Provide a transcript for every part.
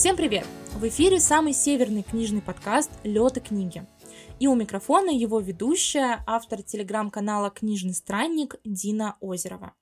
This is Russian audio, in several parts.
Всем привет! В эфире самый северный книжный подкаст «Лёд и книги». И у микрофона его ведущая, автор телеграм-канала «Книжный странник» Дина Озерова.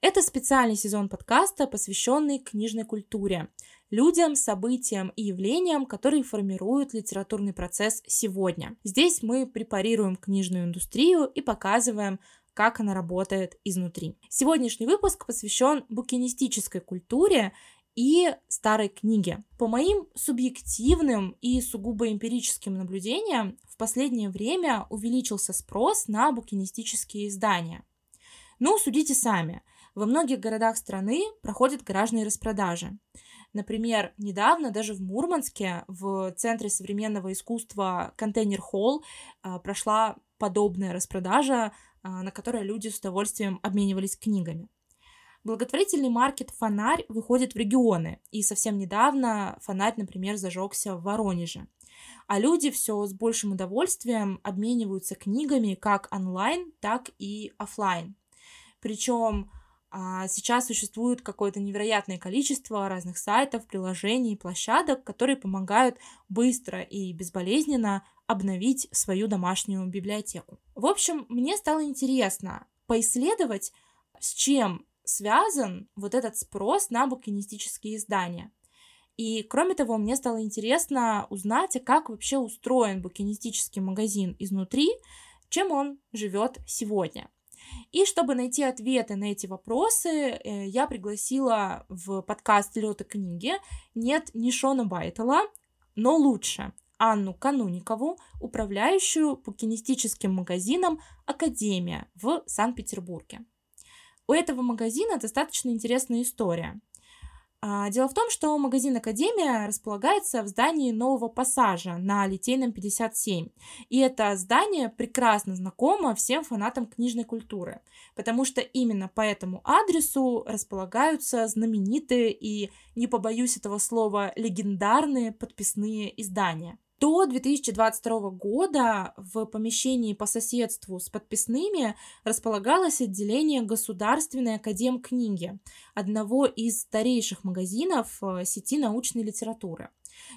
Это специальный сезон подкаста, посвященный книжной культуре, людям, событиям и явлениям, которые формируют литературный процесс сегодня. Здесь мы препарируем книжную индустрию и показываем, как она работает изнутри. Сегодняшний выпуск посвящен букинистической культуре и старой книге. По моим субъективным и сугубо эмпирическим наблюдениям, в последнее время увеличился спрос на букинистические издания. Ну, судите сами. Во многих городах страны проходят гаражные распродажи. Например, недавно даже в Мурманске, в Центре современного искусства Контейнер Холл, а, прошла подобная распродажа, а, на которой люди с удовольствием обменивались книгами. Благотворительный маркет «Фонарь» выходит в регионы, и совсем недавно «Фонарь», например, зажегся в Воронеже. А люди все с большим удовольствием обмениваются книгами как онлайн, так и офлайн. Причем а, сейчас существует какое-то невероятное количество разных сайтов, приложений, площадок, которые помогают быстро и безболезненно обновить свою домашнюю библиотеку. В общем, мне стало интересно поисследовать, с чем связан вот этот спрос на букинистические издания. И кроме того, мне стало интересно узнать, а как вообще устроен букинистический магазин изнутри, чем он живет сегодня. И чтобы найти ответы на эти вопросы, э, я пригласила в подкаст «Лёта книги» нет не Шона Байтела, но лучше Анну Кануникову, управляющую букинистическим магазином «Академия» в Санкт-Петербурге. У этого магазина достаточно интересная история. А, дело в том, что магазин Академия располагается в здании нового пассажа на Литейном 57. И это здание прекрасно знакомо всем фанатам книжной культуры, потому что именно по этому адресу располагаются знаменитые и, не побоюсь этого слова, легендарные подписные издания. До 2022 года в помещении по соседству с подписными располагалось отделение Государственной академ книги, одного из старейших магазинов э, сети научной литературы.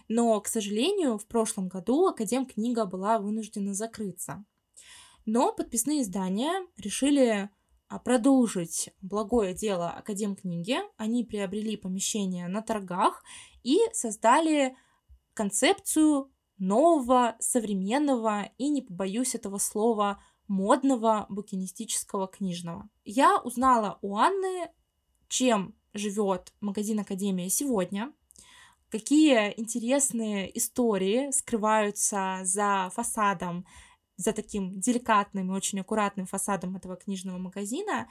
Но, к сожалению, в прошлом году Академ книга была вынуждена закрыться. Но подписные издания решили а, продолжить благое дело Академ книги. Они приобрели помещение на торгах и создали концепцию нового, современного и, не побоюсь этого слова, модного букинистического книжного. Я узнала у Анны, чем живет магазин Академия сегодня, какие интересные истории скрываются за фасадом за таким деликатным и очень аккуратным фасадом этого книжного магазина.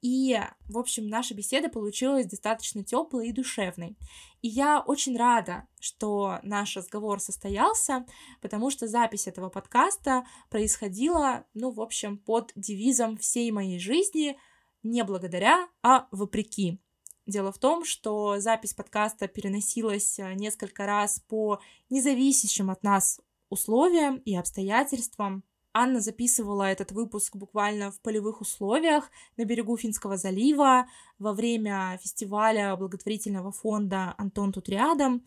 И, в общем, наша беседа получилась достаточно теплой и душевной. И я очень рада, что наш разговор состоялся, потому что запись этого подкаста происходила, ну, в общем, под девизом всей моей жизни не благодаря, а вопреки. Дело в том, что запись подкаста переносилась э, несколько раз по независящим от нас условиям и обстоятельствам. Анна записывала этот выпуск буквально в полевых условиях на берегу Финского залива во время фестиваля благотворительного фонда «Антон тут рядом».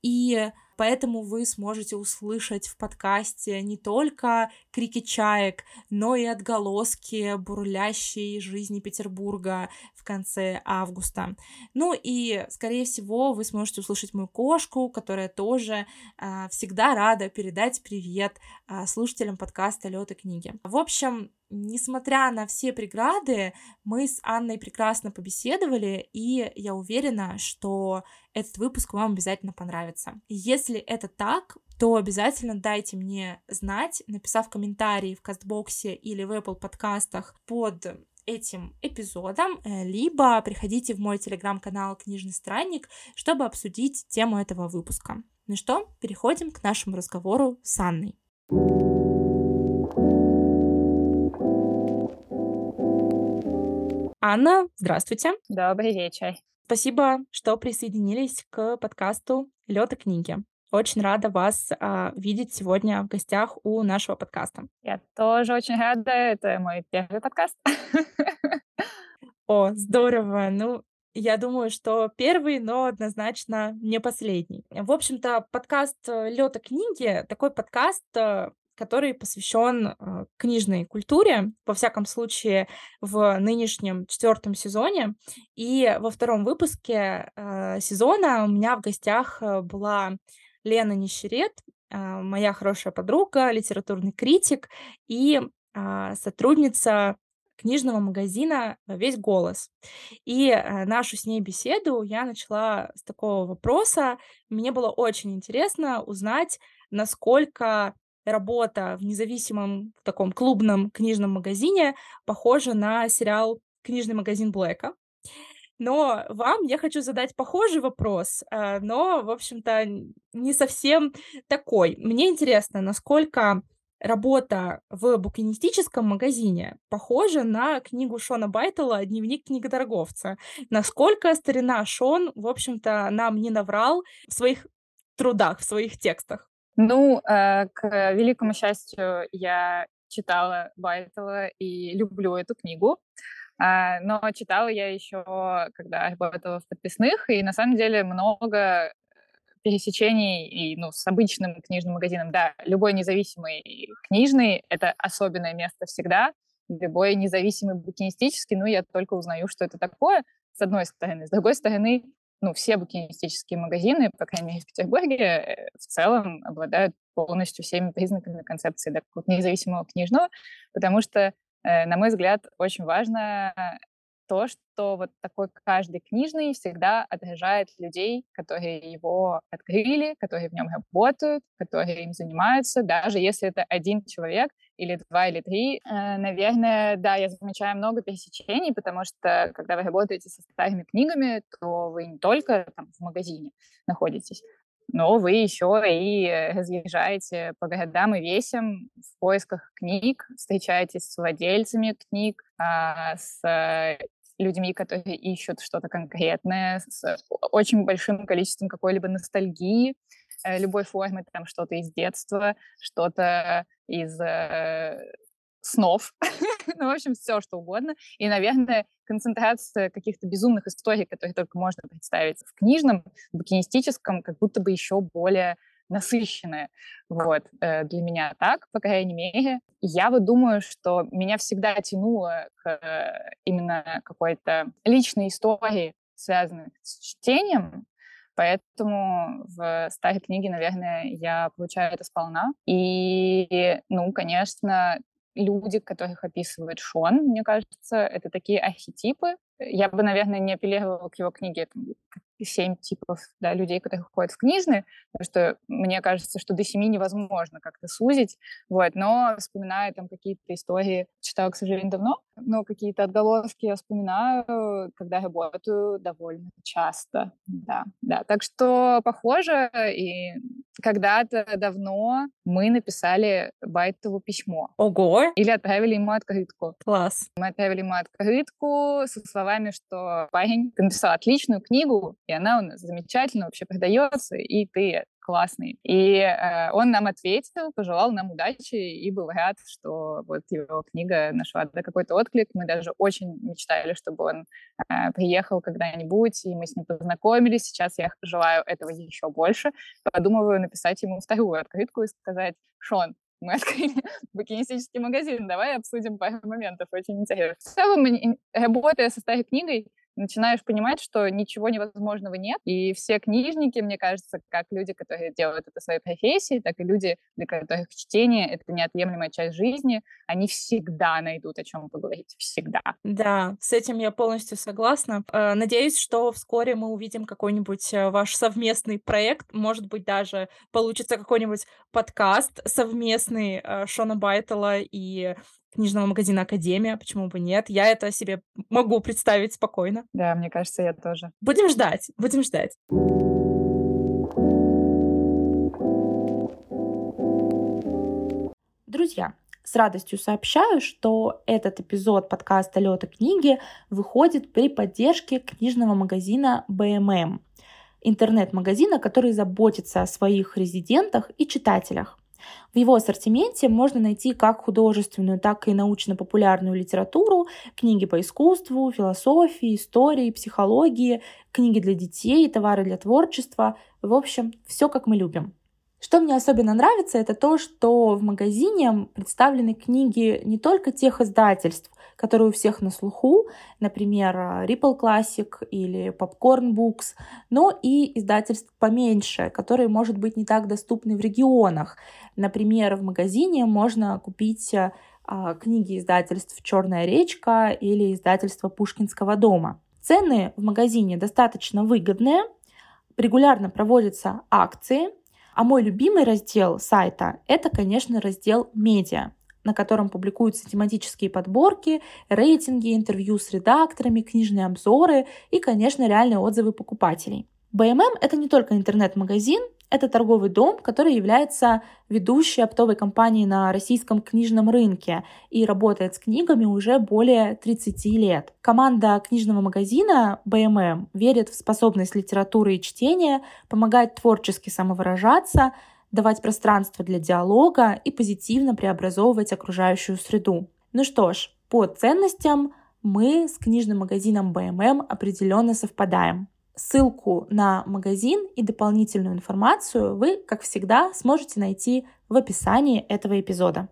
И поэтому вы сможете услышать в подкасте не только крики чаек, но и отголоски бурлящей жизни Петербурга в конце августа. Ну и, скорее всего, вы сможете услышать мою кошку, которая тоже э, всегда рада передать привет э, слушателям подкаста Лёд и книги. В общем, несмотря на все преграды, мы с Анной прекрасно побеседовали, и я уверена, что этот выпуск вам обязательно понравится. Если это так, то обязательно дайте мне знать, написав комментарий в кастбоксе или в Apple подкастах под этим эпизодом, э, либо приходите в мой телеграм-канал «Книжный странник», чтобы обсудить тему этого выпуска. Ну что, переходим к нашему разговору с Анной. Анна, здравствуйте. Добрый вечер. Спасибо, что присоединились к подкасту «Лёд и книги». Очень рада вас а, видеть сегодня в гостях у нашего подкаста. Я тоже очень рада. Это мой первый подкаст. О, здорово. Ну, Я думаю, что первый, но однозначно не последний. В общем-то, подкаст Лёта книги такой подкаст, э, который посвящен э, книжной культуре, во всяком случае, в нынешнем четвертом сезоне. И во втором выпуске э, сезона у меня в гостях э, была Лена Нищерет, моя хорошая подруга, литературный критик и сотрудница книжного магазина «Весь голос». И нашу с ней беседу я начала с такого вопроса. Мне было очень интересно узнать, насколько работа в независимом в таком клубном книжном магазине похожа на сериал «Книжный магазин Блэка». Но вам я хочу задать похожий вопрос, э, но, в общем-то, не совсем такой. Мне интересно, насколько работа в букинистическом магазине похожа на книгу Шона Байтела «Дневник книготорговца». Насколько старина Шон, в общем-то, нам не наврал в своих трудах, в своих текстах? Ну, э, к великому счастью, я читала Байтова и люблю эту книгу. А, но читала я еще, когда работала в подписных, и на самом деле много пересечений и ну, с обычным книжным магазином. Да, любой независимый книжный — это особенное место всегда. Любой независимый букинистический, ну, я только узнаю, что это такое, с одной стороны. С другой стороны, ну, все букинистические магазины, по крайней мере, в Петербурге, э, в целом обладают полностью всеми признаками концепции да, независимого книжного, потому что, э, на мой взгляд, очень важно то, что вот такой каждый книжный всегда отражает людей, которые его открыли, которые в нем работают, которые им занимаются, даже если это один человек или два или три. Э, наверное, да, я замечаю много пересечений, потому что когда вы работаете со старыми книгами, то вы не только там в магазине находитесь, но вы еще и разъезжаете по городам и весям в поисках книг, встречаетесь с владельцами книг, а, с людьми, которые ищут что-то конкретное, с очень большим количеством какой-либо ностальгии, э, любой формы, там что-то из детства, что-то из э, снов, ну, в общем, все что угодно. И, наверное, концентрация каких-то безумных историй, которые только можно представить в книжном, в букинистическом, как будто бы еще более насыщенное. Вот, э, для меня так, по крайней мере. Я вот думаю, что меня всегда тянуло к именно какой-то личной истории, связанной с чтением, Поэтому в старой книге, наверное, я получаю это сполна. И, ну, конечно, люди, которых описывает Шон, мне кажется, это такие архетипы. Я бы, наверное, не апеллировала к его книге семь типов да, людей, которые ходят в книжные, потому что мне кажется, что до семи невозможно как-то сузить, вот, но вспоминаю там какие-то истории, читала, к сожалению, давно, но какие-то отголоски я вспоминаю, когда работаю довольно часто, да, да, так что похоже, и когда-то давно мы написали Байтову письмо. Ого! Или отправили ему открытку. Класс. Мы отправили ему открытку со словами, что парень, ты написал отличную книгу, и она у нас замечательно вообще продается, и ты классный. И э, он нам ответил, пожелал нам удачи и был рад, что вот его книга нашла какой-то отклик. Мы даже очень мечтали, чтобы он э, приехал когда-нибудь, и мы с ним познакомились. Сейчас я желаю этого еще больше. Подумываю написать ему вторую открытку и сказать, Шон, мы открыли букинистический магазин, давай обсудим пару моментов, очень интересно. В целом, работая со старой книгой, начинаешь понимать, что ничего невозможного нет, и все книжники, мне кажется, как люди, которые делают это своей профессией, так и люди, для которых чтение — это неотъемлемая часть жизни, они всегда найдут о чем поговорить, всегда. Да, с этим я полностью согласна. Э, надеюсь, что вскоре мы увидим какой-нибудь э, ваш совместный проект, может быть, даже получится какой-нибудь подкаст совместный э, Шона Байтела и книжного магазина Академия, почему бы нет? Я это себе могу представить спокойно. Да, мне кажется, я тоже. Будем ждать, будем ждать. Друзья, с радостью сообщаю, что этот эпизод подкаста «Лёта книги» выходит при поддержке книжного магазина BMM, интернет-магазина, который заботится о своих резидентах и читателях. В его ассортименте можно найти как художественную, так и научно-популярную литературу, книги по искусству, философии, истории, психологии, книги для детей, товары для творчества. В общем, все как мы любим. Что мне особенно нравится, это то, что в магазине представлены книги не только тех издательств, которые у всех на слуху, например, Ripple Classic или Popcorn Books, но и издательств поменьше, которые, может быть, не так доступны в регионах. Например, в магазине можно купить а, книги издательств «Черная речка» или издательства Пушкинского дома. Цены в магазине достаточно выгодные, регулярно проводятся акции – а мой любимый раздел сайта — это, конечно, раздел «Медиа», на котором публикуются тематические подборки, рейтинги, интервью с редакторами, книжные обзоры и, конечно, реальные отзывы покупателей. BMM — это не только интернет-магазин, это торговый дом, который является ведущей оптовой компанией на российском книжном рынке и работает с книгами уже более 30 лет. Команда книжного магазина BMM верит в способность литературы и чтения, помогает творчески самовыражаться, давать пространство для диалога и позитивно преобразовывать окружающую среду. Ну что ж, по ценностям мы с книжным магазином BMM определенно совпадаем. Ссылку на магазин и дополнительную информацию вы, как всегда, сможете найти в описании этого эпизода.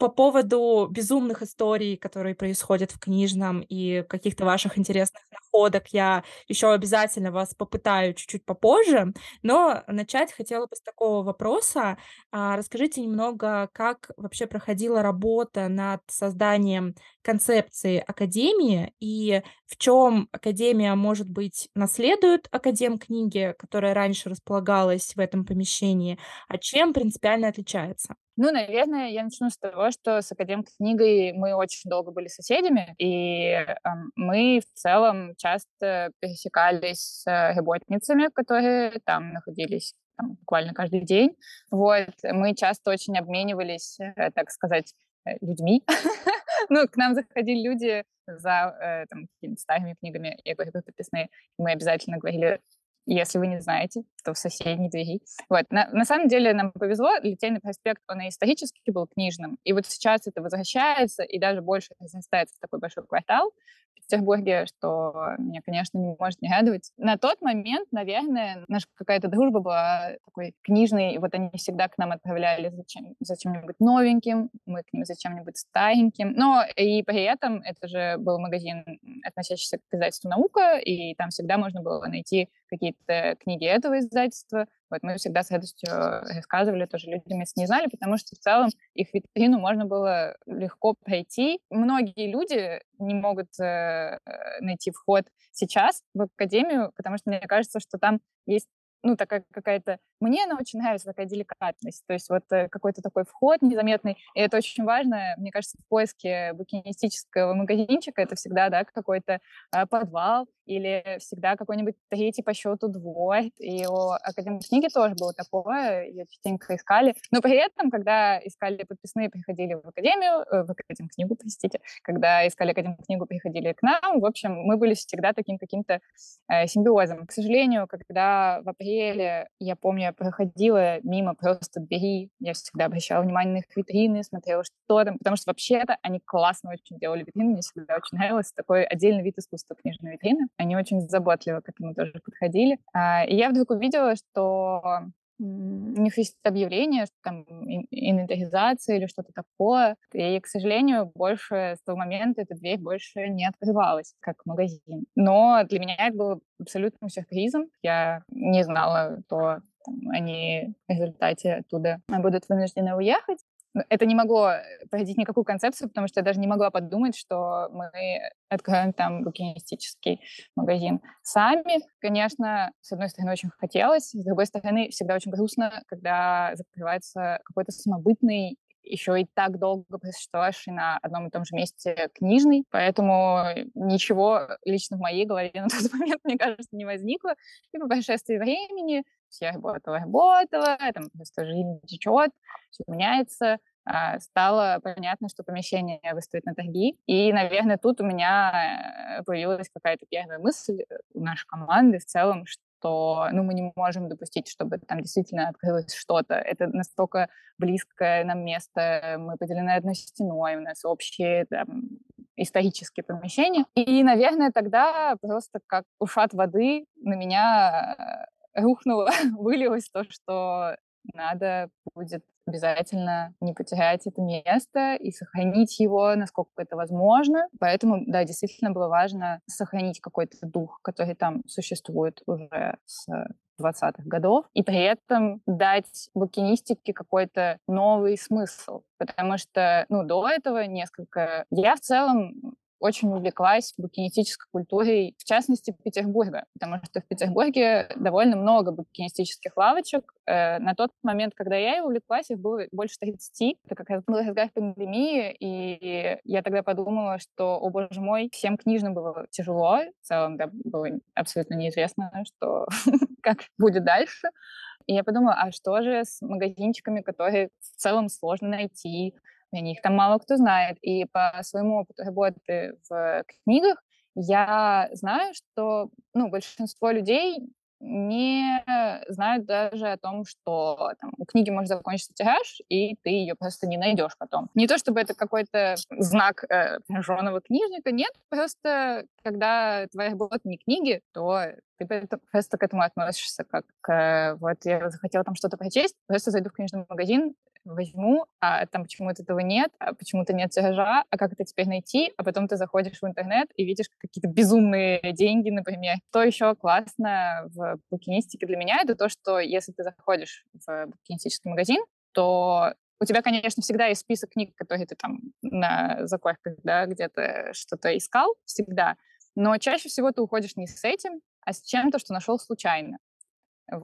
по поводу безумных историй, которые происходят в книжном и каких-то ваших интересных находок, я еще обязательно вас попытаю чуть-чуть попозже, но начать хотела бы с такого вопроса. А, расскажите немного, как вообще проходила работа над созданием концепции Академии и в чем Академия, может быть, наследует Академ книги, которая раньше располагалась в этом помещении, а чем принципиально отличается? Ну, наверное, я начну с того, что с Академ-книгой мы очень долго были соседями, и э, мы в целом часто пересекались с работницами, которые там находились буквально каждый день. Вот, мы часто очень обменивались, э, так сказать, э, людьми. ну, к нам заходили люди за э, там, какими-то старыми книгами, я говорю, подписные, мы обязательно говорили, если вы не знаете, то в соседней двери. Вот. На, на самом деле нам повезло, Литейный проспект, он и исторически был книжным, и вот сейчас это возвращается, и даже больше разрастается в такой большой квартал в Петербурге, что меня, конечно, не может не радовать. На тот момент, наверное, наша какая-то дружба была такой книжной, и вот они всегда к нам отправляли зачем, за чем-нибудь новеньким, мы к ним за чем-нибудь стареньким. Но и при этом это же был магазин, относящийся к издательству «Наука», и там всегда можно было найти какие-то книги этого издательства. Вот мы всегда с радостью рассказывали тоже людям, если не знали, потому что в целом их витрину можно было легко пройти. Многие люди не могут э, найти вход сейчас в академию, потому что мне кажется, что там есть ну, такая какая-то... Мне она очень нравится, такая деликатность. То есть вот э, какой-то такой вход незаметный. И это очень важно, мне кажется, в поиске букинистического магазинчика. Это всегда, да, какой-то э, подвал или всегда какой-нибудь третий по счету двор. И у Академии книги тоже было такое, ее частенько искали. Но при этом, когда искали подписные, приходили в Академию, э, в Академию книгу, простите, когда искали Академию книгу, приходили к нам. В общем, мы были всегда таким каким-то э, симбиозом. К сожалению, когда в апреле, я помню, я проходила мимо просто двери, я всегда обращала внимание на их витрины, смотрела, что там, потому что вообще-то они классно очень делали витрины, мне всегда очень нравилось такой отдельный вид искусства книжной витрины. Они очень заботливо к этому тоже подходили. А, и я вдруг увидела, что у них есть объявление, что там инвентаризация или что-то такое. И, к сожалению, больше с того момента эта дверь больше не открывалась как магазин. Но для меня это было абсолютным сюрпризом. Я не знала, то они в результате оттуда будут вынуждены уехать. Ну, это не могло э, породить никакую концепцию, потому что я даже не могла подумать, что мы откроем там букинистический магазин сами. Конечно, с одной стороны, очень хотелось, с другой стороны, всегда очень грустно, когда закрывается какой-то самобытный еще и так долго просуществовавший на одном и том же месте книжный, поэтому ничего лично в моей голове на тот момент, мне кажется, не возникло. И по прошествии времени я работала, работала, там просто жизнь течет, все меняется. а, стало понятно, что помещение выставить на торги. И, наверное, тут у меня э, появилась какая-то первая мысль у нашей команды в целом, что ну, мы не можем допустить, чтобы там действительно открылось что-то. Это настолько близкое нам место, мы поделены одной стеной, у нас общие там, исторические помещения. И, наверное, тогда просто как ушат воды на меня э, рухнуло, вылилось то, что надо будет обязательно не потерять это место и сохранить его, насколько это возможно. Поэтому, да, действительно было важно сохранить какой-то дух, который там существует уже с 20-х годов, и при этом дать букинистике какой-то новый смысл. Потому что, ну, до этого несколько... Я в целом очень увлеклась букинистической культурой, в частности, Петербурга, потому что в Петербурге довольно много букинистических лавочек. Э, на тот момент, когда я увлеклась, их было больше 30. Это как раз был разгар пандемии, и я тогда подумала, что, о боже мой, всем книжным было тяжело. В целом, да, было абсолютно неизвестно, что как будет дальше. И я подумала, а что же с магазинчиками, которые в целом сложно найти, о них там мало кто знает. И по своему опыту работы в книгах я знаю, что ну, большинство людей не знают даже о том, что там, у книги может закончиться тираж, и ты ее просто не найдешь потом. Не то чтобы это какой-то знак э, прожженного книжника, нет, просто когда твоя работа не книги, то ты просто к этому относишься как к, вот я захотела там что-то прочесть, просто зайду в книжный магазин, возьму, а там почему-то этого нет, а почему-то нет тиража, а как это теперь найти? А потом ты заходишь в интернет и видишь какие-то безумные деньги, например. Что еще классно в букинистике для меня, это то, что если ты заходишь в букинистический магазин, то у тебя, конечно, всегда есть список книг, которые ты там на закладках, да, где-то что-то искал, всегда. Но чаще всего ты уходишь не с этим, а с чем-то, что нашел случайно.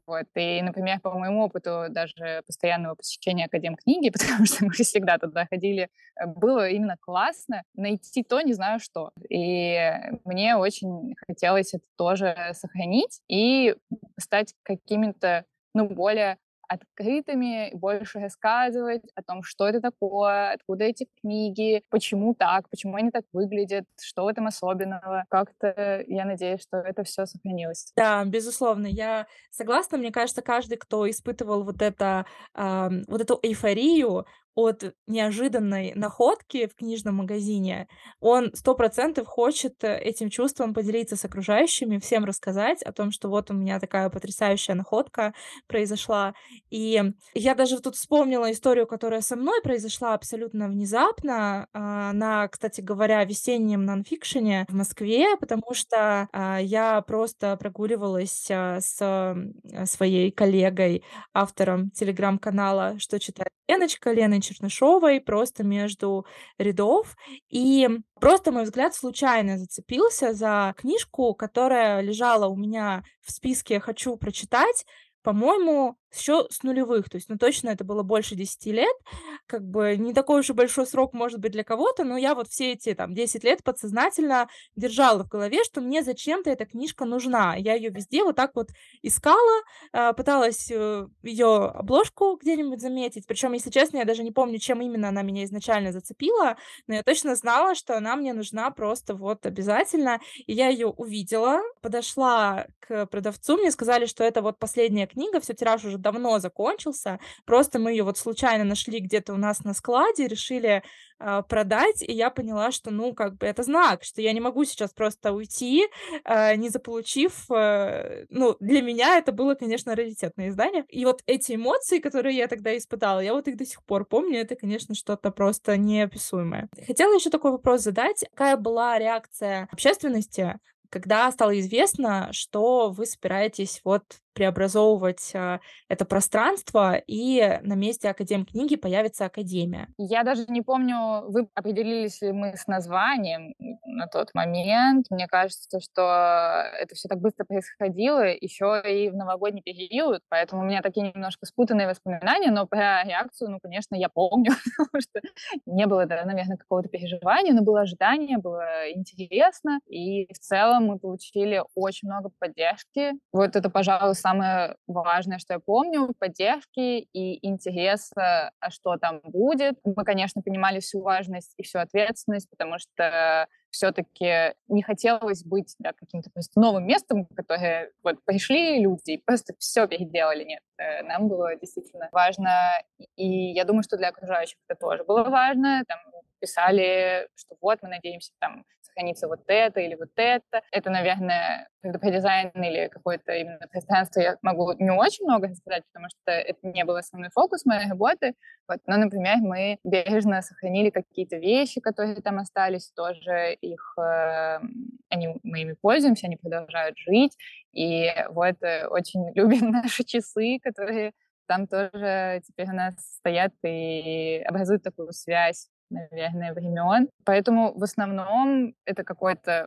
Вот. И, например, по моему опыту даже постоянного посещения Академ книги, потому что мы всегда туда ходили, э, было именно классно найти то, не знаю что. И мне очень хотелось это тоже сохранить и стать какими-то ну, более открытыми, больше рассказывать о том, что это такое, откуда эти книги, почему так, почему они так выглядят, что в этом особенного. Как-то я надеюсь, что это все сохранилось. Да, безусловно, я согласна. Мне кажется, каждый, кто испытывал вот это, э, вот эту эйфорию от неожиданной находки в книжном магазине, он сто процентов хочет э, этим чувством поделиться с окружающими, всем рассказать о том, что вот у меня такая потрясающая находка произошла. И я даже тут вспомнила историю, которая со мной произошла абсолютно внезапно, а, на, кстати говоря, весеннем нонфикшене в Москве, потому что а, я просто прогуливалась а, с своей коллегой, автором телеграм-канала «Что читает Леночка», Леной Чернышовой, просто между рядов. И просто мой взгляд случайно зацепился за книжку, которая лежала у меня в списке «Хочу прочитать», по-моему, еще с нулевых, то есть, ну, точно это было больше 10 лет, как бы не такой уж и большой срок, может быть, для кого-то, но я вот все эти, там, 10 лет подсознательно держала в голове, что мне зачем-то эта книжка нужна. Я ее везде вот так вот искала, а, пыталась э, ее обложку где-нибудь заметить, причем, если честно, я даже не помню, чем именно она меня изначально зацепила, но я точно знала, что она мне нужна просто вот обязательно, и я ее увидела, подошла к продавцу, мне сказали, что это вот последняя книга, все тираж уже давно закончился. Просто мы ее вот случайно нашли где-то у нас на складе, решили э, продать, и я поняла, что, ну, как бы это знак, что я не могу сейчас просто уйти, э, не заполучив... Э, ну, для меня это было, конечно, раритетное издание. И вот эти эмоции, которые я тогда испытала, я вот их до сих пор помню, это, конечно, что-то просто неописуемое. Хотела еще такой вопрос задать. Какая была реакция общественности когда стало известно, что вы собираетесь вот преобразовывать э, это пространство, и на месте Академ книги появится Академия. Я даже не помню, вы определились ли мы с названием на тот момент. Мне кажется, что это все так быстро происходило, еще и в новогодний период, поэтому у меня такие немножко спутанные воспоминания, но про реакцию, ну, конечно, я помню, потому что не было, наверное, какого-то переживания, но было ожидание, было интересно, и в целом мы получили очень много поддержки. Вот это, пожалуй, самое важное, что я помню, поддержки и интереса, а что там будет. Мы, конечно, понимали всю важность и всю ответственность, потому что все-таки не хотелось быть да, каким-то просто новым местом, которое вот пришли люди и просто все переделали. Нет, э, нам было действительно важно, и я думаю, что для окружающих это тоже было важно. Там писали, что вот мы надеемся там сохранится вот это или вот это. Это, наверное, когда про дизайн или какое-то именно пространство я могу не очень много сказать, потому что это не был основной фокус моей работы. Вот. Но, например, мы бережно сохранили какие-то вещи, которые там остались, тоже их, э, они, мы ими пользуемся, они продолжают жить. И вот э, очень любим наши часы, которые там тоже теперь у нас стоят и образуют такую связь наверное, времен. Поэтому в основном это какой-то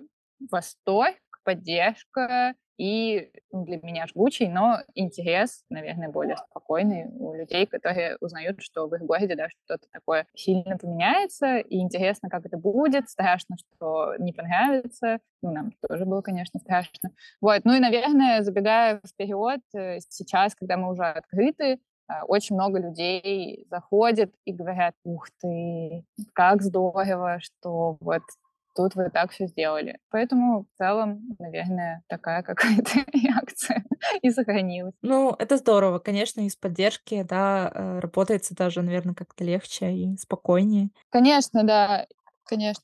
восторг, поддержка и для меня жгучий, но интерес, наверное, более спокойный у людей, которые узнают, что в их городе да, что-то такое сильно поменяется, и интересно, как это будет, страшно, что не понравится. Ну, нам тоже было, конечно, страшно. Вот. Ну и, наверное, забегая вперед, э, сейчас, когда мы уже открыты, очень много людей заходят и говорят, ух ты, как здорово, что вот тут вы так все сделали. Поэтому в целом, наверное, такая какая-то реакция и сохранилась. Ну, это здорово. Конечно, из поддержки, да, э, работается даже, наверное, как-то легче и спокойнее. Конечно, да, конечно.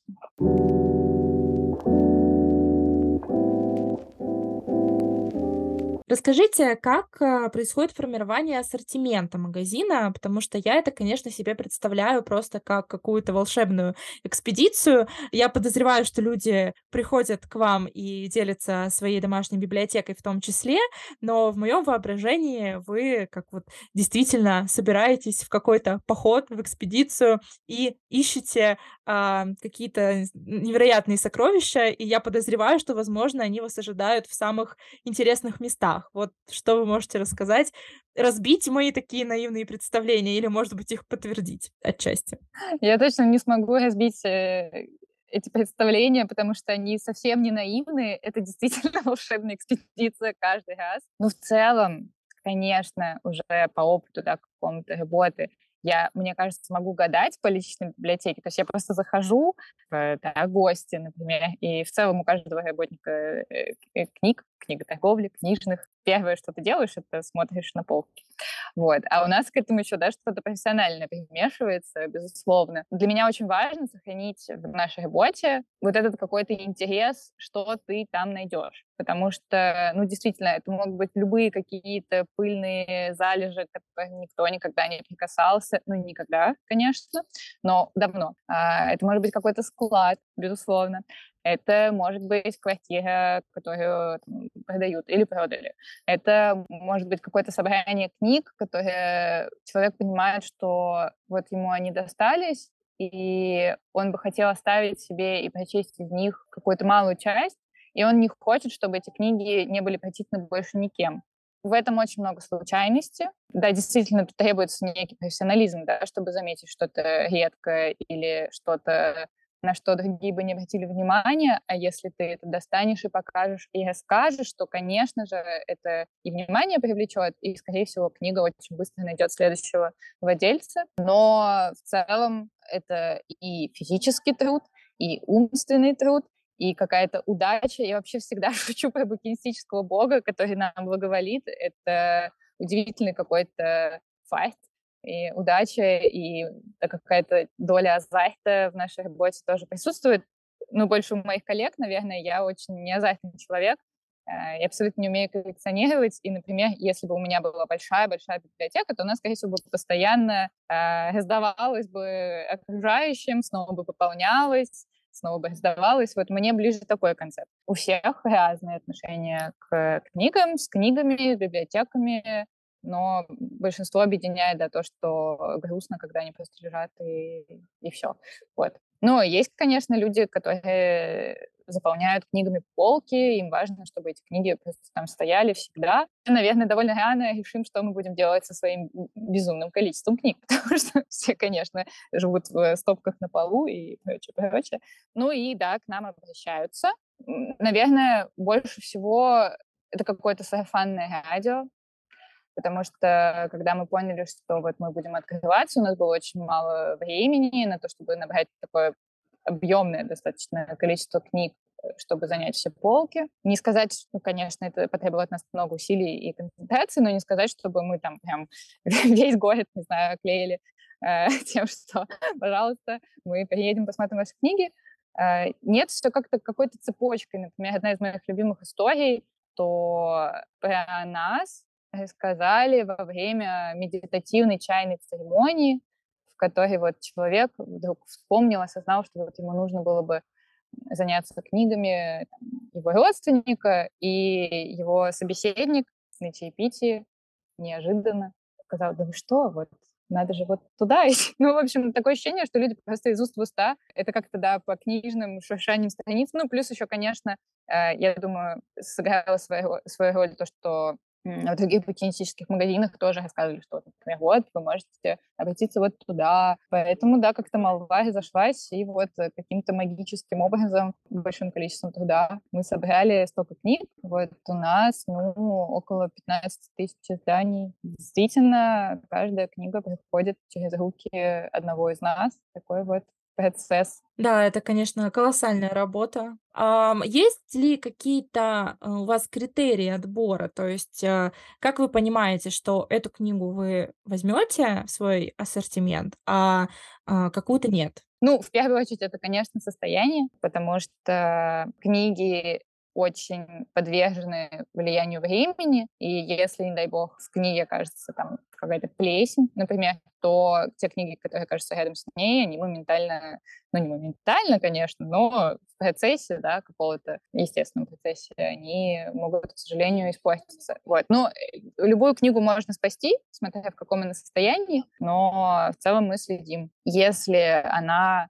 Расскажите, как а, происходит формирование ассортимента магазина, потому что я это, конечно, себе представляю просто как какую-то волшебную экспедицию. Я подозреваю, что люди приходят к вам и делятся своей домашней библиотекой в том числе, но в моем воображении вы как вот действительно собираетесь в какой-то поход, в экспедицию и ищете а, какие-то невероятные сокровища, и я подозреваю, что, возможно, они вас ожидают в самых интересных местах. Вот что вы можете рассказать? Разбить мои такие наивные представления или, может быть, их подтвердить отчасти? Я точно не смогу разбить э, эти представления, потому что они совсем не наивные. Это действительно волшебная экспедиция каждый раз. Но в целом, конечно, уже по опыту да, какому-то работы, я, мне кажется, могу гадать по личной библиотеке. То есть я просто захожу в да, гости, например, и в целом у каждого работника э, э, книг, книготорговли, книжных. Первое, что ты делаешь, это смотришь на полки. Вот. А у нас к этому еще да, что-то профессиональное примешивается, безусловно. Для меня очень важно сохранить в нашей работе вот этот какой-то интерес, что ты там найдешь. Потому что, ну, действительно, это могут быть любые какие-то пыльные залежи, которые никто никогда не прикасался. Ну, никогда, конечно, но давно. А, это может быть какой-то склад, безусловно. Это может быть квартира, которую продают или продали. Это может быть какое-то собрание книг, которые человек понимает, что вот ему они достались, и он бы хотел оставить себе и прочесть из них какую-то малую часть, и он не хочет, чтобы эти книги не были прочитаны больше никем. В этом очень много случайности. Да, действительно, требуется некий профессионализм, да, чтобы заметить что-то редкое или что-то на что другие бы не обратили внимания, а если ты это достанешь и покажешь и расскажешь, то, конечно же, это и внимание привлечет, и, скорее всего, книга очень быстро найдет следующего владельца. Но в целом это и физический труд, и умственный труд, и какая-то удача. Я вообще всегда шучу про букинистического бога, который нам благоволит. Это удивительный какой-то факт, и удача, и какая-то доля азарта в нашей работе тоже присутствует. Ну, больше у моих коллег, наверное, я очень не азартный человек, э, я абсолютно не умею коллекционировать, и, например, если бы у меня была большая-большая библиотека, то она, скорее всего, бы постоянно э, раздавалась бы окружающим, снова бы пополнялась, снова бы раздавалась. Вот мне ближе такой концепт. У всех разные отношения к книгам, с книгами, с библиотеками, но большинство объединяет да, то, что грустно, когда они просто лежат и, и все. Вот. Но есть, конечно, люди, которые заполняют книгами полки, им важно, чтобы эти книги там стояли всегда. Наверное, довольно рано решим, что мы будем делать со своим безумным количеством книг, потому что все, конечно, живут в стопках на полу и прочее, прочее. Ну и да, к нам обращаются, наверное, больше всего это какое-то сарафанное радио, потому что когда мы поняли, что вот мы будем открываться, у нас было очень мало времени на то, чтобы набрать такое объемное достаточно количество книг, э, чтобы занять все полки. Не сказать, ну, конечно, это потребовало от нас много усилий и концентрации, но не сказать, чтобы мы там прям весь город, не знаю, оклеили э, тем, что, пожалуйста, мы приедем, посмотрим ваши книги. Э, нет, все как-то какой-то цепочкой. Например, одна из моих любимых историй, то про нас рассказали во время медитативной чайной церемонии, в которой вот человек вдруг вспомнил, осознал, что вот ему нужно было бы заняться книгами его родственника, и его собеседник на чаепитии неожиданно сказал, да вы что, вот надо же вот туда идти. Ну, в общем, такое ощущение, что люди просто из уст в уста. Это как-то, да, по книжным шуршаниям страниц. Ну, плюс еще, конечно, э, я думаю, сыграла свою, свою роль то, что в других букинистических магазинах тоже рассказывали, что, например, вот, вы можете обратиться вот туда. Поэтому, да, как-то молва разошлась, и вот каким-то магическим образом, большим количеством труда мы собрали столько книг. Вот у нас, ну, около 15 тысяч изданий. Действительно, каждая книга приходит через руки одного из нас. Такой вот процесс. Да, это, конечно, колоссальная работа. Есть ли какие-то э, у вас критерии отбора? То есть, э, как вы понимаете, что эту книгу вы возьмете в свой ассортимент, а, а какую-то нет? Ну, в первую очередь, это, конечно, состояние, потому что книги очень подвержены влиянию времени, и если, не дай бог, в книге кажется там какая-то плесень, например, то те книги, которые кажутся рядом с ней, они моментально, ну не моментально, конечно, но в процессе, да, какого-то естественном процессе, они могут, к сожалению, испортиться. Вот. Ну, э, любую книгу можно спасти, смотря в каком она состоянии, но в целом мы следим. Если она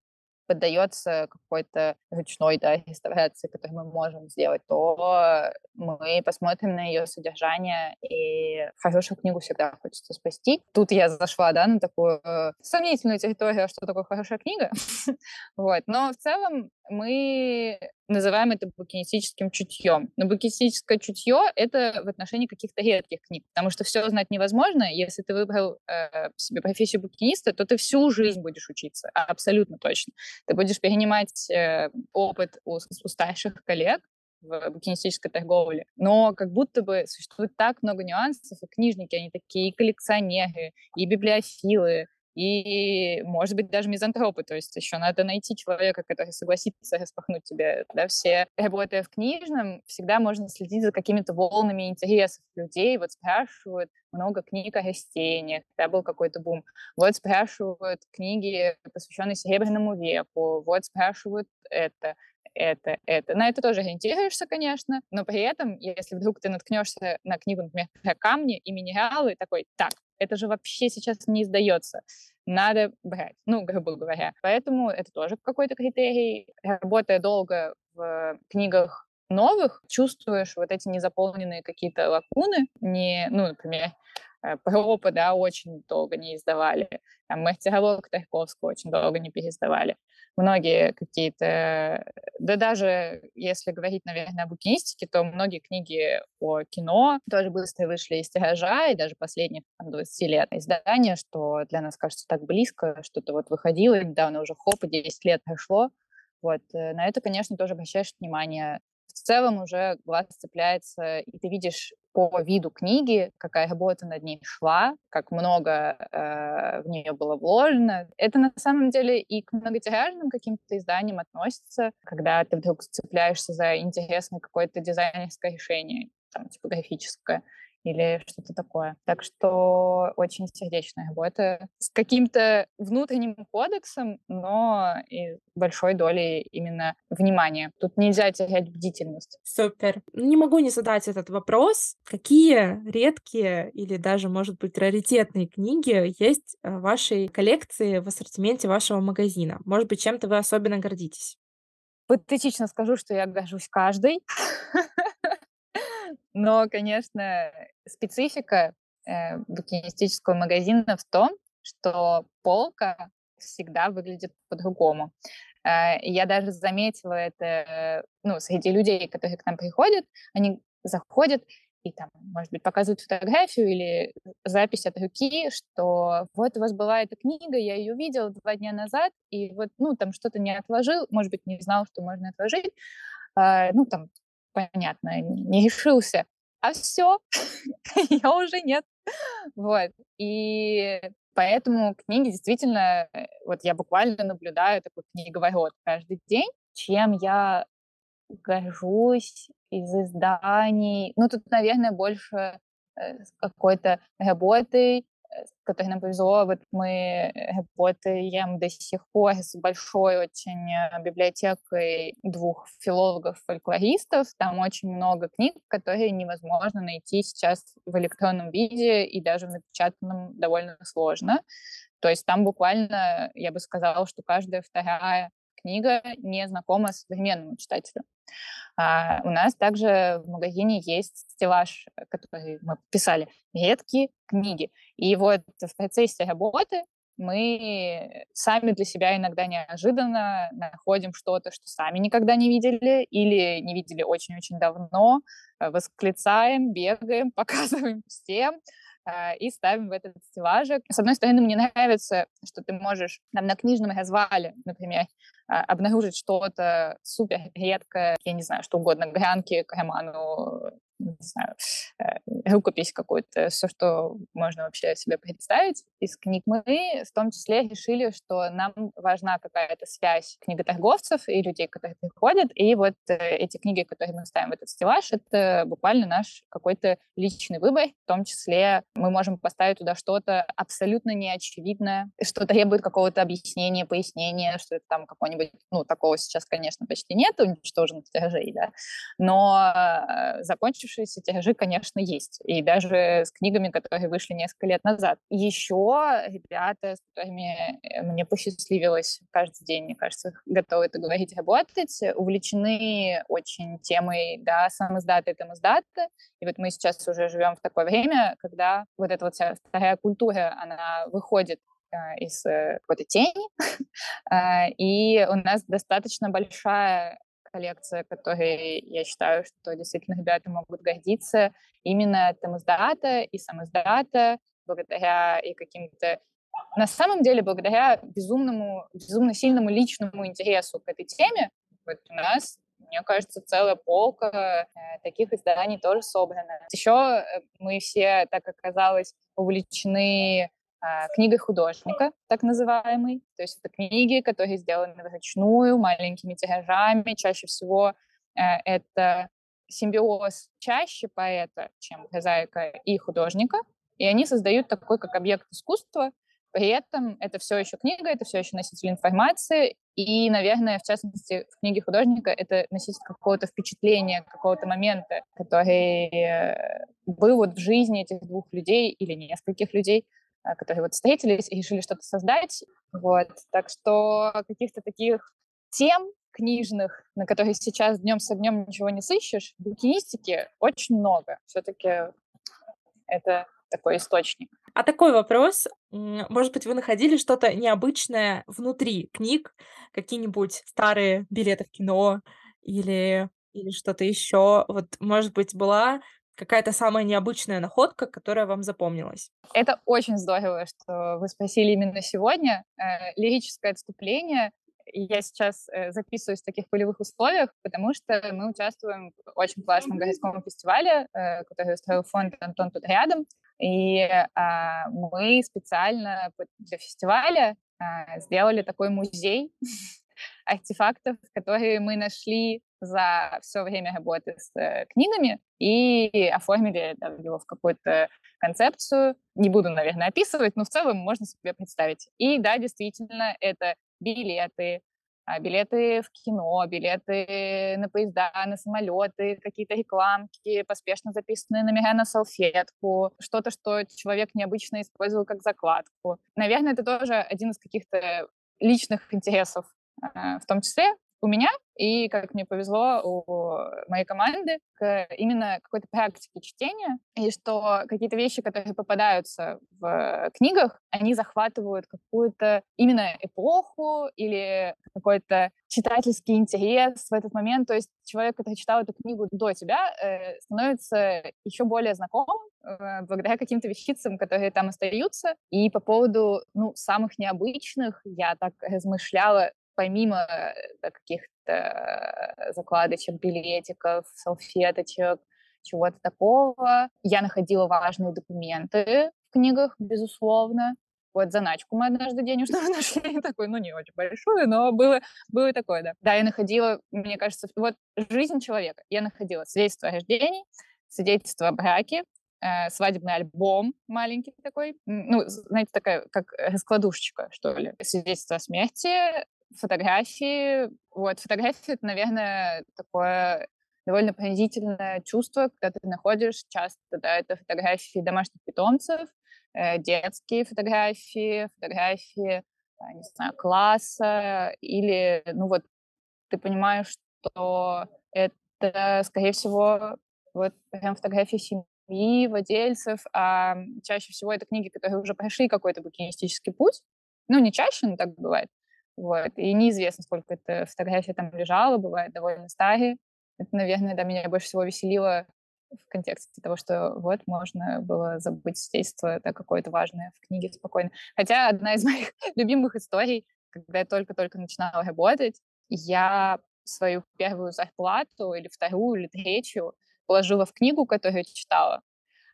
поддается какой-то ручной да, реставрации, которую мы можем сделать, то мы посмотрим на ее содержание, и хорошую книгу всегда хочется спасти. Тут я зашла, да, на такую э, сомнительную территорию, что такое хорошая книга. вот. Но в целом мы называем это букинистическим чутьем. Но букинистическое чутье — это в отношении каких-то редких книг, потому что все знать невозможно. Если ты выбрал э, себе профессию букиниста, то ты всю жизнь будешь учиться, абсолютно точно. Ты будешь перенимать э, опыт у, у старших коллег, в букинистической торговле. Но как будто бы существует так много нюансов, и книжники, они такие и коллекционеры, и библиофилы, и, может быть, даже мизантропы, то есть еще надо найти человека, который согласится распахнуть тебе да, все. Работая в книжном, всегда можно следить за какими-то волнами интересов людей. Вот спрашивают много книг о растениях, да, был какой-то бум. Вот спрашивают книги, посвященные Серебряному веку, вот спрашивают это это, это. На это тоже ориентируешься, конечно, но при этом, если вдруг ты наткнешься на книгу, например, про камни и минералы, такой, так, это же вообще сейчас не издается. Надо брать, ну, грубо говоря. Поэтому это тоже какой-то критерий. Работая долго в книгах новых, чувствуешь вот эти незаполненные какие-то лакуны, не, ну, например, э, Пропа, да, очень долго не издавали. Там Мастеролог Тарковского очень долго не переиздавали многие какие-то, да даже если говорить, наверное, о букинистике, то многие книги о кино тоже быстро вышли из тиража, и даже последних там, 20 лет издания, что для нас кажется так близко, что-то вот выходило, недавно уже хоп, и 10 лет прошло. Вот, э, на это, конечно, тоже обращаешь внимание целом уже глаз цепляется, и ты видишь по виду книги, какая работа над ней шла, как много э, в нее было вложено. Это на самом деле и к многотиражным каким-то изданиям относится, когда ты вдруг цепляешься за интересное какое-то дизайнерское решение, там, типографическое или что-то такое. Так что очень сердечная работа с каким-то внутренним кодексом, но и большой долей именно внимания. Тут нельзя терять бдительность. Супер. Не могу не задать этот вопрос. Какие редкие или даже, может быть, раритетные книги есть в вашей коллекции, в ассортименте вашего магазина? Может быть, чем-то вы особенно гордитесь? Патетично скажу, что я горжусь каждой. Но, конечно, специфика э, букинистического магазина в том, что полка всегда выглядит по-другому. Я даже заметила это ну, среди людей, которые к нам приходят. Они заходят и там, может быть, показывают фотографию или запись от руки, что вот у вас была эта книга, я ее видела два дня назад, и вот, ну, там что-то не отложил, может быть, не знал, что можно отложить, а, ну, там, понятно, не решился, а все, я уже нет. Вот, и поэтому книги действительно, э, вот я буквально наблюдаю такой книговорот каждый день, чем я горжусь из изданий. Ну, тут, наверное, больше э, какой-то работой, с которой нам повезло. Вот мы работаем до сих пор с большой очень э, библиотекой двух филологов-фольклористов. Там очень много книг, которые невозможно найти сейчас в электронном виде и даже в напечатанном довольно сложно. То есть там буквально, я бы сказала, что каждая вторая книга не знакома современному читателю. А у нас также в магазине есть стеллаж, который мы писали, редкие книги. И вот в процессе работы мы сами для себя иногда неожиданно находим что-то, что сами никогда не видели или не видели очень-очень давно, восклицаем, бегаем, показываем всем. А, и ставим в этот стеллажик. С одной стороны, мне нравится, что ты можешь там, на книжном развале, например, а, обнаружить что-то супер редкое, я не знаю, что угодно, гранки к роману не знаю, э, рукопись какую-то, все, что можно вообще себе представить из книг. Мы в том числе решили, что нам важна какая-то связь книготорговцев и людей, которые приходят, и вот э, эти книги, которые мы ставим в этот стеллаж, это буквально наш какой-то личный выбор, в том числе мы можем поставить туда что-то абсолютно неочевидное, что требует какого-то объяснения, пояснения, что это там какой-нибудь, ну, такого сейчас, конечно, почти нет, уничтоженных тиражей, да, но э, закончив закончившиеся тиражи, конечно, есть. И даже с книгами, которые вышли несколько лет назад. Еще ребята, с которыми э, мне посчастливилось каждый день, мне кажется, готовы это говорить, работать, увлечены очень темой, да, самоздата и тамоздата. И вот мы сейчас уже живем в такое время, когда вот эта вот вся вторая культура, она выходит э, из э, какой-то тени, а, и у нас достаточно большая коллекция, которой я считаю, что действительно ребята могут гордиться. Именно Тамиздата и Самиздата, благодаря и каким-то на самом деле, благодаря безумному, безумно сильному личному интересу к этой теме, вот у нас, мне кажется, целая полка э, таких изданий тоже собрана. Еще э, мы все, так оказалось, увлечены а, книгой художника, так называемый. То есть это книги, которые сделаны вручную, маленькими тиражами. Чаще всего э, это симбиоз чаще поэта, чем прозаика и художника. И они создают такой, как объект искусства. При этом это все еще книга, это все еще носитель информации. И, наверное, в частности, в книге художника это носитель какого-то впечатления, какого-то момента, который э, был вот в жизни этих двух людей или нескольких людей, которые вот встретились и решили что-то создать. Вот. Так что каких-то таких тем книжных, на которых сейчас днем с огнем ничего не сыщешь, букинистики очень много. Все-таки это такой источник. А такой вопрос. Может быть, вы находили что-то необычное внутри книг? Какие-нибудь старые билеты в кино или, или что-то еще? Вот, может быть, была какая-то самая необычная находка, которая вам запомнилась? Это очень здорово, что вы спросили именно сегодня. Э, лирическое отступление. Я сейчас э, записываюсь в таких полевых условиях, потому что мы участвуем в очень классном городском фестивале, э, который устроил фонд «Антон тут рядом». И мы специально для фестиваля сделали такой музей артефактов, которые мы нашли за все время работы с э, книгами и оформили да, его в какую-то концепцию. Не буду, наверное, описывать, но в целом можно себе представить. И да, действительно, это билеты, а, билеты в кино, билеты на поезда, на самолеты, какие-то рекламки, поспешно записанные номера на салфетку, что-то, что человек необычно использовал как закладку. Наверное, это тоже один из каких-то личных интересов в том числе у меня, и, как мне повезло, у моей команды к именно какой-то практике чтения, и что какие-то вещи, которые попадаются в книгах, они захватывают какую-то именно эпоху или какой-то читательский интерес в этот момент. То есть человек, который читал эту книгу до тебя, э, становится еще более знакомым э, благодаря каким-то вещицам, которые там остаются. И по поводу ну, самых необычных я так размышляла, помимо э, каких-то закладочек, билетиков, салфеточек, чего-то такого, я находила важные документы в книгах, безусловно. Вот заначку мы однажды денежную нашли, такой, ну, не очень большую, но было, было такое, да. Да, я находила, мне кажется, вот жизнь человека. Я находила свидетельство о рождении, свидетельство о браке, э, свадебный альбом маленький такой, ну, знаете, такая, как раскладушечка, что ли, свидетельство о смерти, фотографии. Вот, фотографии — это, наверное, такое довольно пронзительное чувство, когда ты находишь часто, да, это фотографии домашних питомцев, э, детские фотографии, фотографии, э, не знаю, класса, или, ну вот, ты понимаешь, что это, скорее всего, вот прям фотографии семьи, владельцев, а чаще всего это книги, которые уже прошли какой-то букинистический путь. Ну, не чаще, но так бывает. Вот. И неизвестно, сколько эта фотография там лежала, бывает довольно старые. Это, наверное, да, меня больше всего веселило в контексте того, что вот можно было забыть свидетельство, это какое-то важное в книге спокойно. Хотя одна из моих любимых историй, когда я только-только начинала работать, я свою первую зарплату или вторую, или третью положила в книгу, которую читала,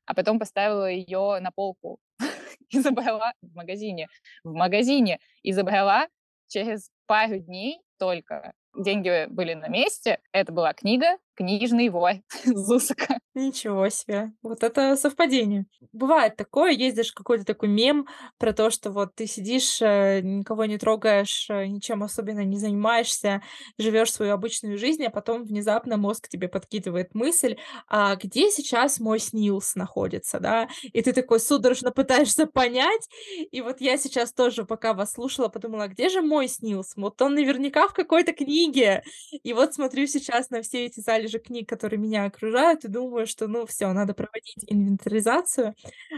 а потом поставила ее на полку и забрала в магазине. В магазине и забрала через пару дней только деньги были на месте. Это была книга «Книжный вор» Зусака. Ничего себе. Вот это совпадение. Бывает такое, есть даже какой-то такой мем про то, что вот ты сидишь, э, никого не трогаешь, э, ничем особенно не занимаешься, живешь свою обычную жизнь, а потом внезапно мозг тебе подкидывает мысль, а где сейчас мой снилс находится, да? И ты такой судорожно пытаешься понять. И вот я сейчас тоже, пока вас слушала, подумала, где же мой снилс? Вот он наверняка в какой-то книге. И вот смотрю сейчас на все эти залежи книг, которые меня окружают, и думаю, что, ну, все, надо проводить инвентаризацию,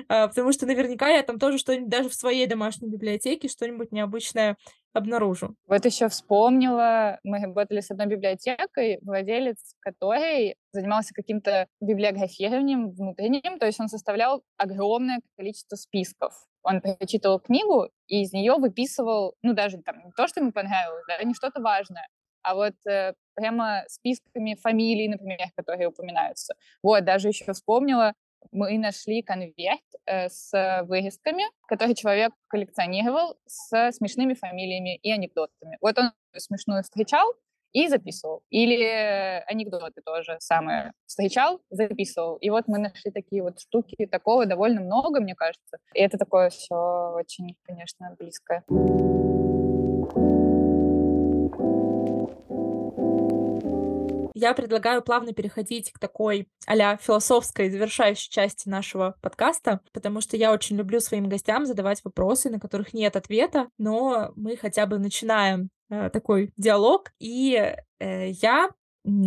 а, потому что наверняка я там тоже что-нибудь даже в своей домашней библиотеке что-нибудь необычное обнаружу. Вот еще вспомнила, мы работали с одной библиотекой, владелец которой занимался каким-то библиографированием внутренним, то есть он составлял огромное количество списков. Он прочитывал книгу и из нее выписывал, ну, даже там не то, что ему понравилось, да, не что-то важное, а вот э, прямо списками фамилий, например, которые упоминаются. Вот, даже еще вспомнила, мы нашли конверт э, с вырезками, который человек коллекционировал с смешными фамилиями и анекдотами. Вот он смешную встречал и записывал. Или анекдоты тоже самое встречал, записывал. И вот мы нашли такие вот штуки, такого довольно много, мне кажется. И это такое все очень, конечно, близкое. Я предлагаю плавно переходить к такой а философской завершающей части нашего подкаста, потому что я очень люблю своим гостям задавать вопросы, на которых нет ответа, но мы хотя бы начинаем э, такой диалог. И э, я,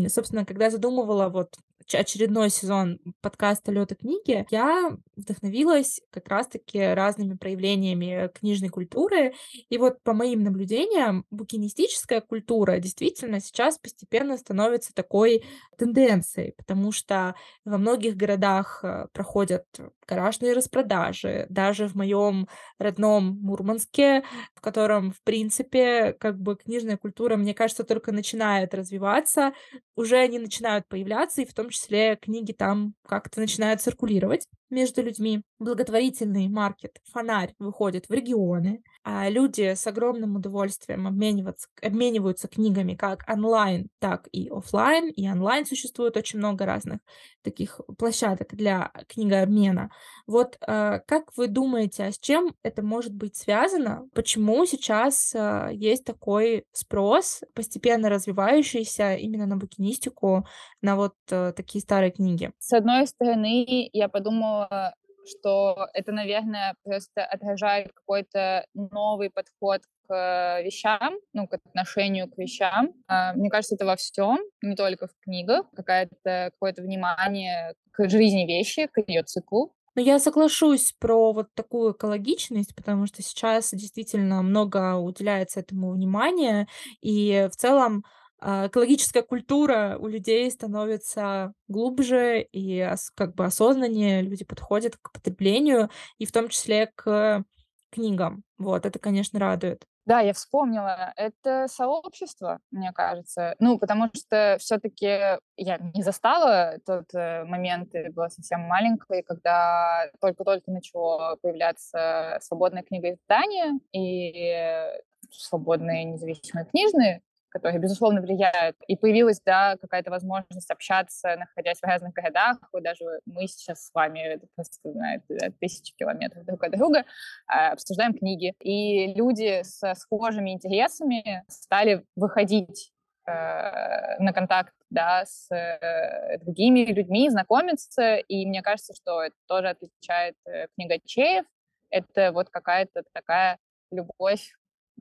собственно, когда задумывала вот очередной сезон подкаста «Лёд книги», я вдохновилась как раз-таки разными проявлениями книжной культуры. И вот по моим наблюдениям, букинистическая культура действительно сейчас постепенно становится такой тенденцией, потому что во многих городах э, проходят гаражные распродажи. Даже в моем родном Мурманске, в котором, в принципе, как бы книжная культура, мне кажется, только начинает развиваться, уже они начинают появляться, и в том числе книги там как-то начинают циркулировать между людьми. Благотворительный маркет «Фонарь» выходит в регионы, а люди с огромным удовольствием обмениваются, обмениваются книгами как онлайн, так и офлайн. И онлайн существует очень много разных таких площадок для книгообмена. Вот э, как вы думаете, а с чем это может быть связано? Почему сейчас э, есть такой спрос, постепенно развивающийся именно на букинистику, на вот э, такие старые книги? С одной стороны, я подумала, что это, наверное, просто отражает какой-то новый подход к вещам, ну, к отношению к вещам. А, мне кажется, это во всем, не только в книгах. Какое-то какое-то внимание к жизни вещи, к ее циклу. Но я соглашусь про вот такую экологичность, потому что сейчас действительно много уделяется этому внимания, и в целом экологическая культура у людей становится глубже и как бы осознаннее, люди подходят к потреблению, и в том числе к книгам. Вот, это, конечно, радует. Да, я вспомнила. Это сообщество, мне кажется. Ну, потому что все-таки я не застала тот э, момент, я была совсем маленькой, когда только-только начало появляться свободное книгоиздание и свободные независимые книжные которые, безусловно, влияют. И появилась, да, какая-то возможность общаться, находясь в разных городах. Вот даже мы сейчас с вами просто на тысячи километров друг от друга а, обсуждаем книги. И люди со схожими интересами стали выходить э, на контакт да, с э, другими людьми, знакомиться. И мне кажется, что это тоже отличает э, книгачеев. Это вот какая-то такая любовь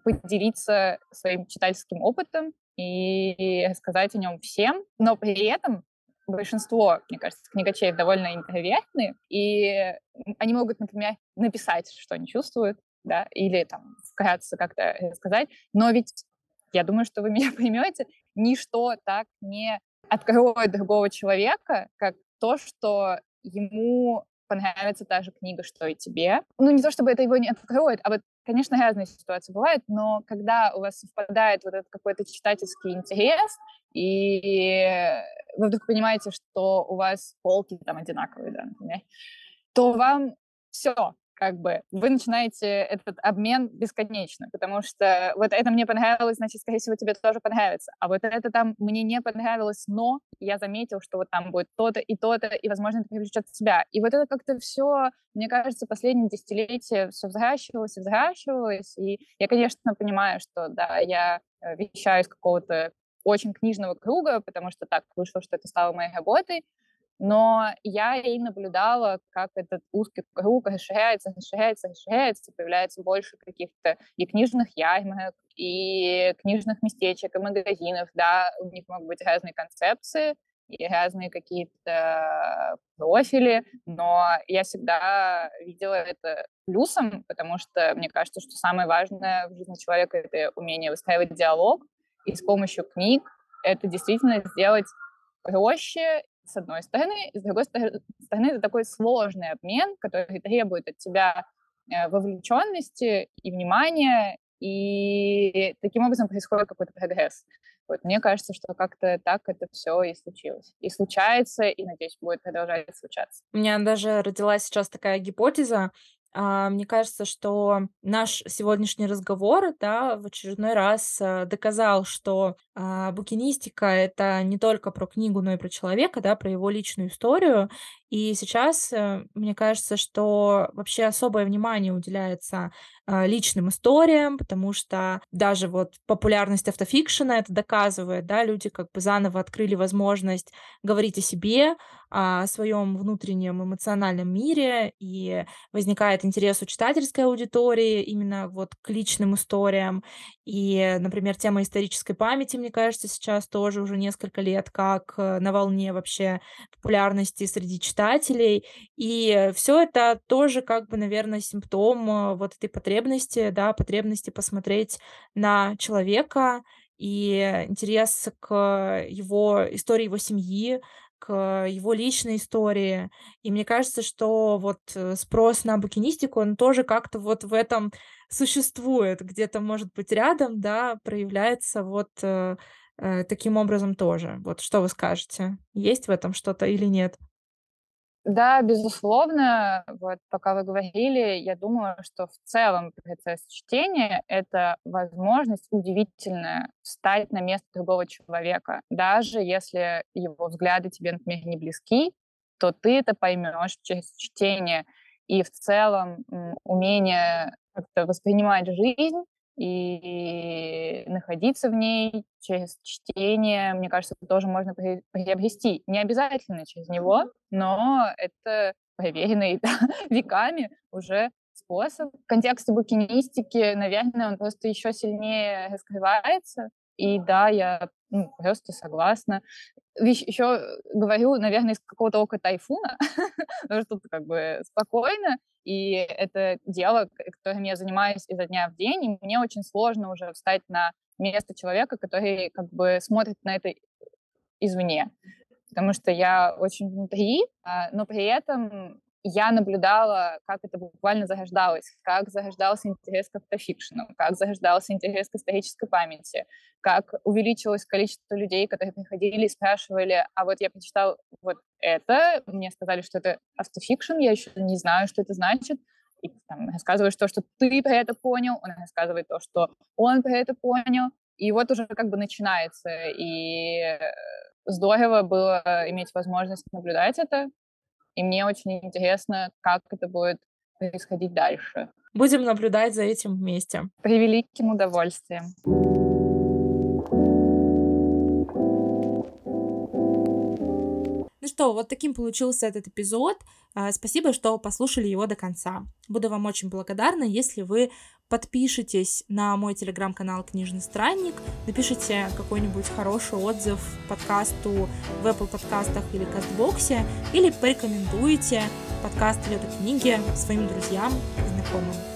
поделиться своим читательским опытом и рассказать о нем всем, но при этом большинство, мне кажется, книгачеев довольно интровертные, и они могут, например, написать, что они чувствуют, да, или там вкратце как-то рассказать, но ведь я думаю, что вы меня поймете, ничто так не откроет другого человека, как то, что ему понравится та же книга, что и тебе. Ну, не то чтобы это его не откроет, а вот Конечно, разные ситуации бывают, но когда у вас совпадает вот этот какой-то читательский интерес, и вы вдруг понимаете, что у вас полки там одинаковые, да, например, то вам все, как бы вы начинаете этот обмен бесконечно, потому что вот это мне понравилось, значит, скорее всего, тебе тоже понравится. А вот это там мне не понравилось, но я заметил, что вот там будет то-то и то-то, и, возможно, это привлечет себя. И вот это как-то все, мне кажется, последние десятилетия все взращивалось и взращивалось. И я, конечно, понимаю, что, да, я э, вещаю из какого-то очень книжного круга, потому что так вышло, что это стало моей работой, но я и наблюдала, как этот узкий круг расширяется, расширяется, расширяется, появляется больше каких-то и книжных ярмарок, и книжных местечек, и магазинов, да, у них могут быть разные концепции, и разные какие-то профили, но я всегда видела это плюсом, потому что мне кажется, что самое важное в жизни человека — это умение выстраивать диалог, и с помощью книг это действительно сделать проще с одной стороны, с другой стороны, это такой сложный обмен, который требует от тебя э, вовлеченности и внимания, и таким образом происходит какой-то прогресс. Вот мне кажется, что как-то так это все и случилось. И случается, и, надеюсь, будет продолжать случаться. У меня даже родилась сейчас такая гипотеза, мне кажется, что наш сегодняшний разговор, да, в очередной раз э, доказал, что а, букинистика это не только про книгу, но и про человека, да, про его личную историю. И сейчас, э, мне кажется, что вообще особое внимание уделяется а, личным историям, потому что даже вот популярность автофикшена это доказывает, да, люди как бы заново открыли возможность говорить о себе, о своем внутреннем эмоциональном мире, и возникает интерес у читательской аудитории именно вот к личным историям. И, например, тема исторической памяти, мне кажется, сейчас тоже уже несколько лет как э, на волне вообще популярности среди читателей. И все это тоже как бы, наверное, симптом э, вот этой потребности, да, потребности посмотреть на человека и интерес к его истории его семьи, к его личной истории. И мне кажется, что вот э, спрос на букинистику, он тоже как-то вот в этом существует, где-то, может быть, рядом, да, проявляется вот э, э, таким образом тоже. Вот что вы скажете? Есть в этом что-то или нет? Да, безусловно. Вот пока вы говорили, я думаю, что в целом процесс чтения — это возможность удивительная встать на место другого человека. Даже если его взгляды тебе, например, не близки, то ты это поймешь через чтение. И в целом умение как-то воспринимать жизнь и находиться в ней через чтение, мне кажется, тоже можно приобрести. Не обязательно через него, но это проверенный да, веками уже способ. В контексте букинистики, наверное, он просто еще сильнее раскрывается. И да, я ну, просто согласна. Еще говорю, наверное, из какого-то ока тайфуна, потому что тут как бы спокойно, и это дело, которым я занимаюсь изо дня в день, и мне очень сложно уже встать на место человека, который как бы смотрит на это извне. Потому что я очень внутри, а, но при этом я наблюдала, как это буквально загождалось, как загождался интерес к автофикшену, как загождался интерес к исторической памяти, как увеличилось количество людей, которые приходили и спрашивали, а вот я прочитал вот это, мне сказали, что это автофикшн, я еще не знаю, что это значит, и там, рассказываешь то, что ты про это понял, он рассказывает то, что он про это понял, и вот уже как бы начинается, и здорово было иметь возможность наблюдать это, и мне очень интересно, как это будет происходить дальше. Будем наблюдать за этим вместе. При великим удовольствием. Ну что, вот таким получился этот эпизод. А, спасибо, что послушали его до конца. Буду вам очень благодарна, если вы подпишитесь на мой телеграм-канал «Книжный странник», напишите какой-нибудь хороший отзыв подкасту в Apple подкастах или Кастбоксе, или порекомендуйте подкаст «Лёда книги» своим друзьям и знакомым.